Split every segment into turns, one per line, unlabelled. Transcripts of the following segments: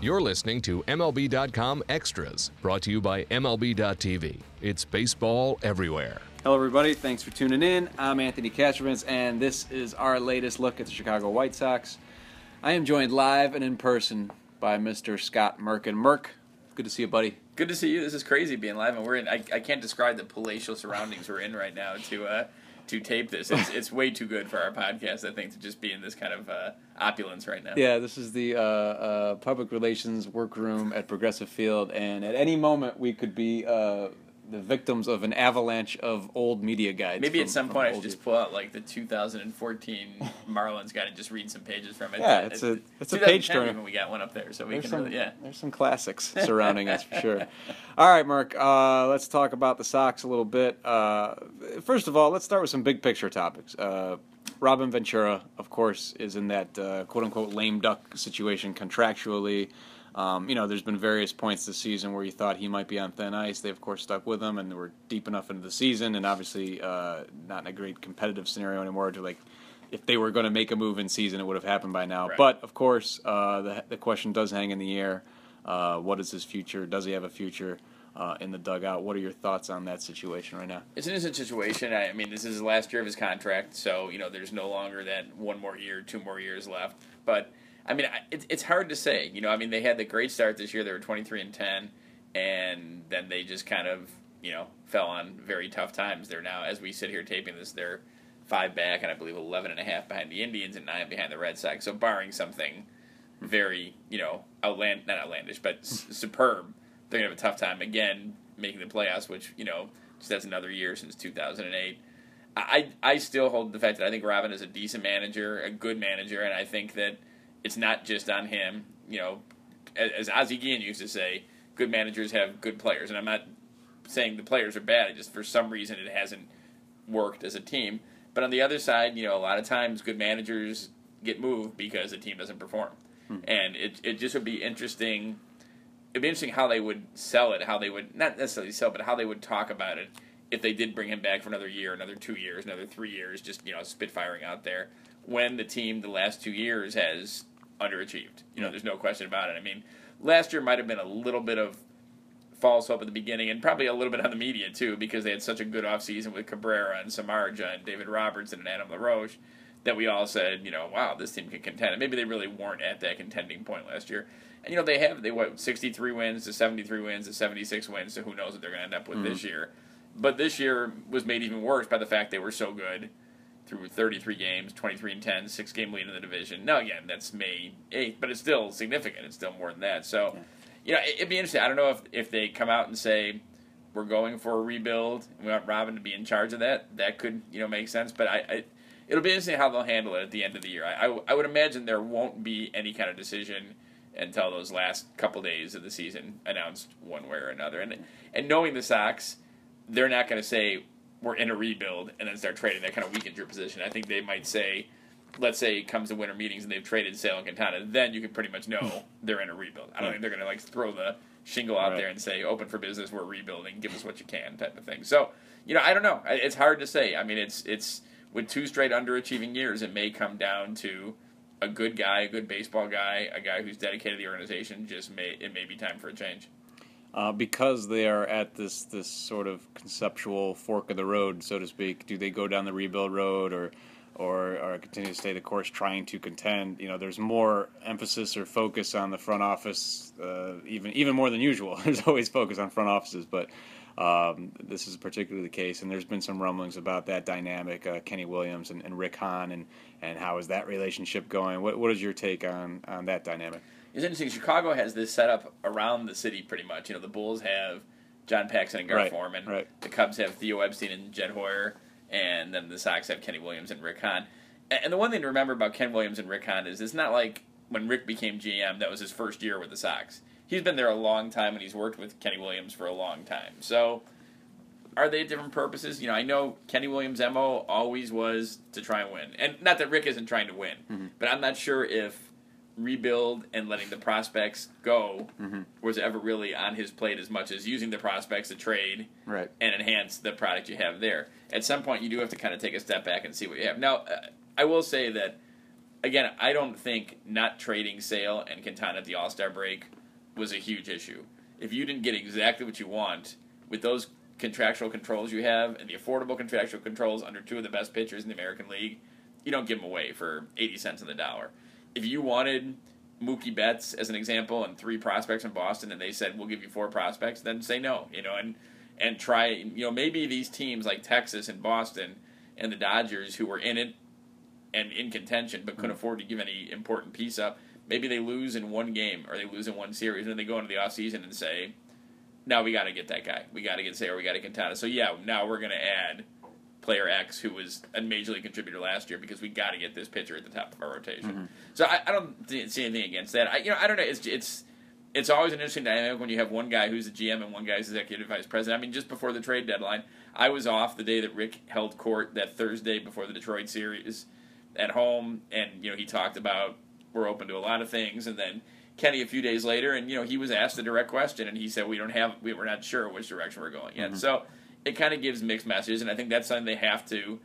You're listening to MLB.com Extras, brought to you by MLB.tv. It's baseball everywhere.
Hello, everybody. Thanks for tuning in. I'm Anthony Castrovince, and this is our latest look at the Chicago White Sox. I am joined live and in person by Mr. Scott Merkin. Merk, good to see you, buddy.
Good to see you. This is crazy being live, and we're in. I, I can't describe the palatial surroundings we're in right now to uh, to tape this. It's, it's way too good for our podcast, I think, to just be in this kind of uh, opulence right now.
Yeah, this is the uh, uh, public relations workroom at Progressive Field, and at any moment we could be uh, the victims of an avalanche of old media guides.
Maybe
from-
at some point I should just pull out like the 2014 Marlins guide and just read some pages from it.
Yeah, it's a- it's a page turner.
We got one up there, so we
There's
can
some,
really, yeah.
there's some classics surrounding us for sure. All right, Mark. Uh, let's talk about the Sox a little bit. Uh, first of all, let's start with some big picture topics. Uh, Robin Ventura, of course, is in that uh, quote unquote lame duck situation contractually. Um, you know, there's been various points this season where you thought he might be on thin ice. They, of course, stuck with him, and we're deep enough into the season, and obviously uh, not in a great competitive scenario anymore to like if they were going to make a move in season, it would have happened by now.
Right.
But of course, uh, the the question does hang in the air. Uh, what is his future? Does he have a future uh, in the dugout? What are your thoughts on that situation right now?
It's an innocent situation. I I mean, this is the last year of his contract, so you know there's no longer that one more year, two more years left. But I mean, it's it's hard to say. You know, I mean, they had the great start this year. They were 23 and 10, and then they just kind of you know fell on very tough times. They're now, as we sit here taping this, they're five back, and I believe 11 and a half behind the Indians and nine behind the Red Sox. So barring something very you know outland not outlandish, but s- superb, they're gonna have a tough time again making the playoffs, which you know just that's another year since 2008. I I still hold the fact that I think Robin is a decent manager, a good manager, and I think that it's not just on him. You know, as, as Ozzie Guillen used to say, good managers have good players, and I'm not saying the players are bad. It just for some reason it hasn't worked as a team. But on the other side, you know, a lot of times good managers get moved because the team doesn't perform, hmm. and it it just would be interesting. It'd be interesting how they would sell it, how they would not necessarily sell, but how they would talk about it if they did bring him back for another year, another two years, another three years, just you know, spitfiring out there. When the team the last two years has underachieved, you know, there's no question about it. I mean, last year might have been a little bit of false hope at the beginning, and probably a little bit on the media too, because they had such a good offseason with Cabrera and Samardzija and David Robertson and Adam LaRoche that we all said, you know, wow, this team can contend. And maybe they really weren't at that contending point last year. And you know, they have they what sixty three wins to seventy three wins to seventy six wins, so who knows what they're gonna end up with this mm-hmm. year. But this year was made even worse by the fact they were so good through 33 games, 23 and 10, six game lead in the division. Now, again, that's May 8th, but it's still significant. It's still more than that. So, you know, it- it'd be interesting. I don't know if, if they come out and say, we're going for a rebuild and we want Robin to be in charge of that. That could, you know, make sense. But I, I it'll be interesting how they'll handle it at the end of the year. I, I, I would imagine there won't be any kind of decision until those last couple days of the season announced one way or another. And and knowing the Sox, they're not going to say we're in a rebuild and then start trading. That kind of weakens your position. I think they might say, let's say it comes to winter meetings and they've traded Sale and Quintana, then you can pretty much know hmm. they're in a rebuild. I don't think they're going to like throw the shingle out
Right.
there and say open for business, we're rebuilding, give us what you can type of thing. So you know, I don't know. It's hard to say. I mean, it's it's with two straight underachieving years, it may come down to a good guy, a good baseball guy, a guy who's dedicated to the organization. Just may it may be time for a change.
Uh, because they are at this this sort of conceptual fork of the road, so to speak. Do they go down the rebuild road or? Or, or continue to stay the course, trying to contend. You know, there's more emphasis or focus on the front office, uh, even even more than usual. There's always focus on front offices, but um, this is particularly the case. And there's been some rumblings about that dynamic, uh, Kenny Williams and, and Rick Hahn, and, and how is that relationship going? What what is your take on on that dynamic?
It's interesting. Chicago has this set up around the city pretty much. You know, the Bulls have John Paxson and Gar
Right,
Forman.
right.
The Cubs have Theo Epstein and Jed Hoyer, and then the Sox have Kenny Williams and Rick Hahn. And the one thing to remember about Ken Williams and Rick Hahn is it's not like when Rick became GM, that was his first year with the Sox. He's been there a long time, and he's worked with Kenny Williams for a long time. So, are they different purposes? You know, I know Kenny Williams' mo always was to try and win, and not that Rick isn't trying to win, mm-hmm. but I'm not sure if rebuild and letting the prospects go was ever really on his plate as much as using the prospects to trade
Right.
and enhance the product you have there. At some point, you do have to kind of take a step back and see what you have. Now, uh, I will say that again, I don't think not trading Sale and Quintana at the All Star break was a huge issue. If you didn't get exactly what you want with those contractual controls you have and the affordable contractual controls under two of the best pitchers in the American League, you don't give them away for 80 cents on the dollar. If you wanted Mookie Betts as an example and three prospects in Boston and they said we'll give you four prospects, then say no, you know, and and try, you know, maybe these teams like Texas and Boston and the Dodgers who were in it and in contention but couldn't mm. afford to give any important piece up, maybe they lose in one game or they lose in one series and then they go into the offseason and say, now we got to get that guy. We got to get Sayer. We got to Quintana. So yeah, now we're going to add player X who was a major league contributor last year because we got to get this pitcher at the top of our rotation.
Mm-hmm.
So I, I don't see anything against that. I you know I don't know. It's it's it's always an interesting dynamic when you have one guy who's a GM and one guy's executive vice president. I mean, just before the trade deadline, I was off the day that Rick held court that Thursday before the Detroit series at home, and you know he talked about we're open to a lot of things, and then Kenny a few days later, and you know he was asked a direct question, and he said we don't have we, we're not sure which direction we're going yet.
Mm-hmm.
So it kind of gives mixed messages, and I think that's something they have to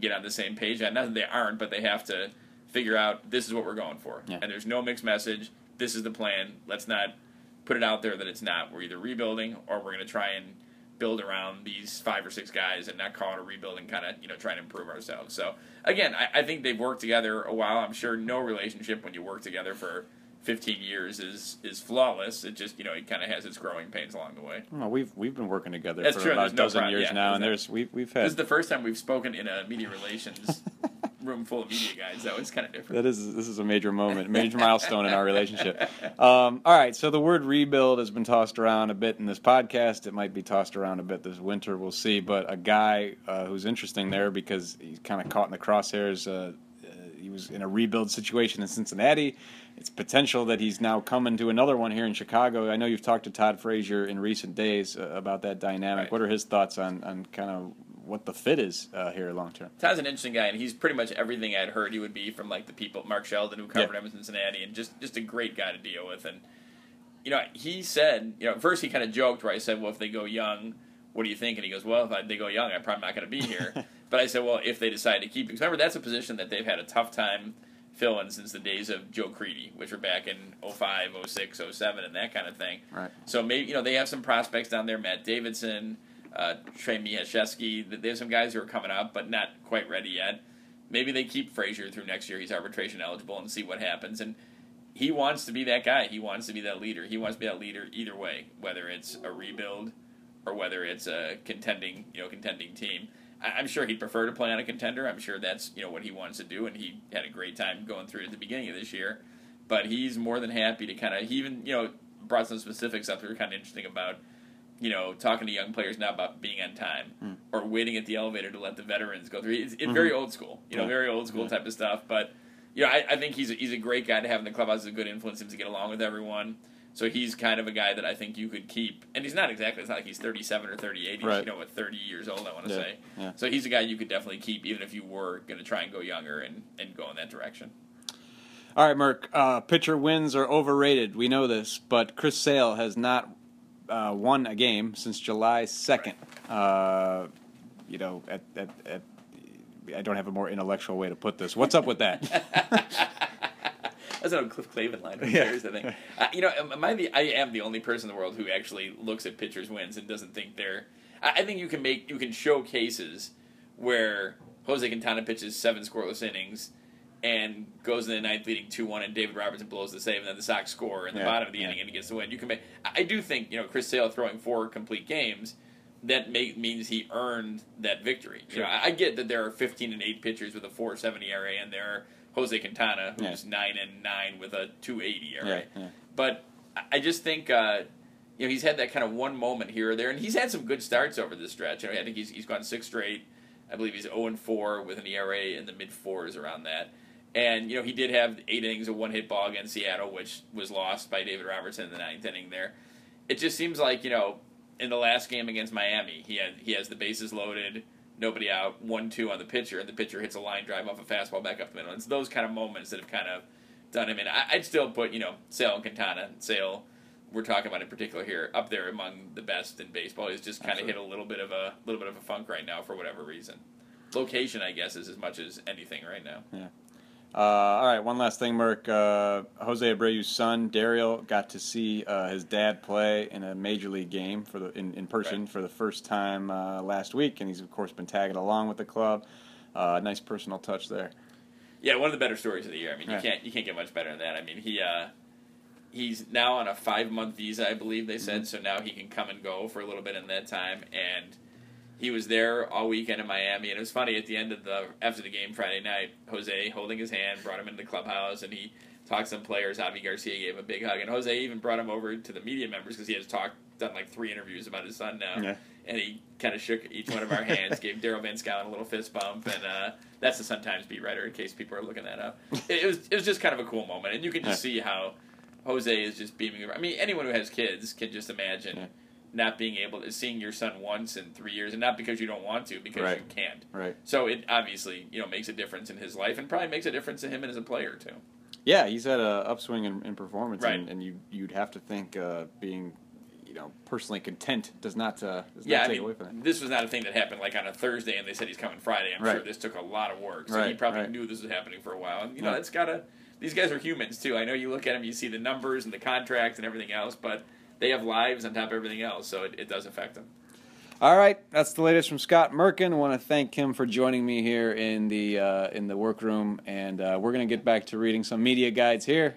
get on the same page on. Not that they aren't, but they have to figure out this is what we're going for,
Yeah.
and there's no mixed message. This is the plan. Let's not put it out there that it's not. We're either rebuilding or we're going to try and build around these five or six guys and not call it a rebuild and kind of you know try and improve ourselves. So again, I, I think they've worked together a while. I'm sure no relationship when you work together for 15 years is is flawless. It just you know it kind of has its growing pains along the way.
Well, we've we've been working together
That's
for
true,
about a dozen
problem,
years
yeah,
now, and
there's
there's we've we've had.
This is the first time we've spoken in a media relations room full of media guys. That was kind of different.
that is this is a major moment, major milestone in our relationship. Um, all right, so the word rebuild has been tossed around a bit in this podcast. It might be tossed around a bit this winter. We'll see. But a guy uh, who's interesting there because he's kind of caught in the crosshairs. Uh, uh, he was in a rebuild situation in Cincinnati. It's potential that he's now coming to another one here in Chicago. I know you've talked to Todd Frazier in recent days uh, about that dynamic.
Right.
What are his thoughts on, on kind of what the fit is uh, here long term?
Todd's an interesting guy, and he's pretty much everything I'd heard he would be from like the people, Mark Sheldon, who covered
Yeah.
him in Cincinnati, and just just a great guy to deal with. And you know, he said, you know, at first he kind of joked where I said, "Well, if they go young, what do you think?" And he goes, "Well, if I, they go young, I'm probably not going to be here." but I said, "Well, if they decide to keep," because remember that's a position that they've had a tough time filling since the days of Joe Crede, which were back in 05, 06, 07, and that kind of thing.
Right.
So maybe you know they have some prospects down there, Matt Davidson, uh, Trey Michalczewski. They have some guys who are coming up, but not quite ready yet. Maybe they keep Frazier through next year. He's arbitration eligible, and see what happens. And he wants to be that guy. He wants to be that leader. He wants to be that leader either way, whether it's a rebuild or whether it's a contending, you know, contending team. I'm sure he'd prefer to play on a contender. I'm sure that's you know what he wants to do, and he had a great time going through it at the beginning of this year. But he's more than happy to kind of he even you know brought some specifics up that were kind of interesting about you know talking to young players now about being on time
Hmm.
or waiting at the elevator to let the veterans go through. It's, it's very old school, you know,
Mm-hmm. Yeah.
very old school
Yeah.
type of stuff. But you know, I, I think he's a, he's a great guy to have in the clubhouse. He's a good influence. Seems to get along with everyone. So he's kind of a guy that I think you could keep. And he's not exactly. It's not like he's 37 or 38. He's
Right.
you know what 30 years old. I want to
Yeah,
say.
yeah.
So he's a guy you could definitely keep, even if you were going to try and go younger and, and go in that direction.
All right, Merk. Uh, pitcher wins are overrated. We know this, but Chris Sale has not uh, won a game since July second. Uh, you know, at, at, at I don't have a more intellectual way to put this. What's up with that?
That's an Cliff Clavin line. Who
Yeah.
cares, I think. Uh, you know, am I the? I am the only person in the world who actually looks at pitchers' wins and doesn't think they're. I, I think you can make you can show cases where Jose Quintana pitches seven scoreless innings and goes in the ninth leading two one, and David Robertson blows the save, and then the Sox score in the
Yeah,
bottom of the
yeah.
inning and he gets the win. You can make. I do think you know Chris Sale throwing four complete games. That make, means he earned that victory. You know, I, I get that there are 15 and 8 pitchers with a 470 ERA, and there are Jose Quintana, who's
Yeah.
9 and 9 with a 280 ERA.
Yeah, yeah.
But I- I just think uh, you know he's had that kind of one moment here or there, and he's had some good starts over this stretch. You know, I think he's he's gone six straight. I believe he's 0 and 4 with an ERA in the mid fours around that. And you know he did have eight innings of one hit ball against Seattle, which was lost by David Robertson in the ninth inning. There, it just seems like you know in the last game against Miami, he had he has the bases loaded, nobody out, one two on the pitcher, and the pitcher hits a line drive off a fastball back up the middle. It's those kind of moments that have kind of done him in. I, I'd still put you know Sale and Quintana. Sale, we're talking about in particular here, up there among the best in baseball. He's just kind of hit a little bit of a little bit of a funk right now for whatever reason. Location, I guess, is as much as anything right now.
Uh, all right, one last thing, Merk. Uh, Jose Abreu's son, Dariel, got to see uh, his dad play in a major league game for the in, in person
Right.
for the first time uh, last week, and he's of course been tagging along with the club. Uh, nice personal touch there.
Yeah, one of the better stories of the year. I mean, you
Right.
can't you can't get much better than that. I mean, he uh, he's now on a five month visa, I believe they
Mm-hmm.
said. So now he can come and go for a little bit in that time. And he was there all weekend in Miami. And it was funny at the end of the after the game Friday night, Jose holding his hand brought him into the clubhouse, and he talked to some players. Avi Garcia gave him a big hug, and Jose even brought him over to the media members because he has talked done like three interviews about his son now.
Yeah.
And he kind of shook each one of our hands, gave Daryl Van Schouwen a little fist bump, and uh, that's the Sun Times beat writer in case people are looking that up. It, it was it was just kind of a cool moment, and you can just see how Jose is just beaming. I mean, anyone who has kids can just imagine
Yeah.
Not being able to seeing your son once in three years, and not because you don't want to, because
Right.
you can't.
Right.
So it obviously you know makes a difference in his life, and probably makes a difference to him as a player too.
Yeah, he's had a upswing in, in performance,
Right.
and, and you you'd have to think uh, being, you know, personally content does not uh, does
Yeah,
not
I mean,
away from that.
this was not a thing that happened like on a Thursday, and they said he's coming Friday. I'm sure this took a lot of work, so he probably
right.
knew this was happening for a while. And you know, it's gotta. These guys are humans too. I know you look at them, you see the numbers and the contracts and everything else, but they have lives on top of everything else, so it, it does affect them.
All right, that's the latest from Scott Merkin. I want to thank him for joining me here in the uh, in the workroom, and uh, we're going to get back to reading some media guides here.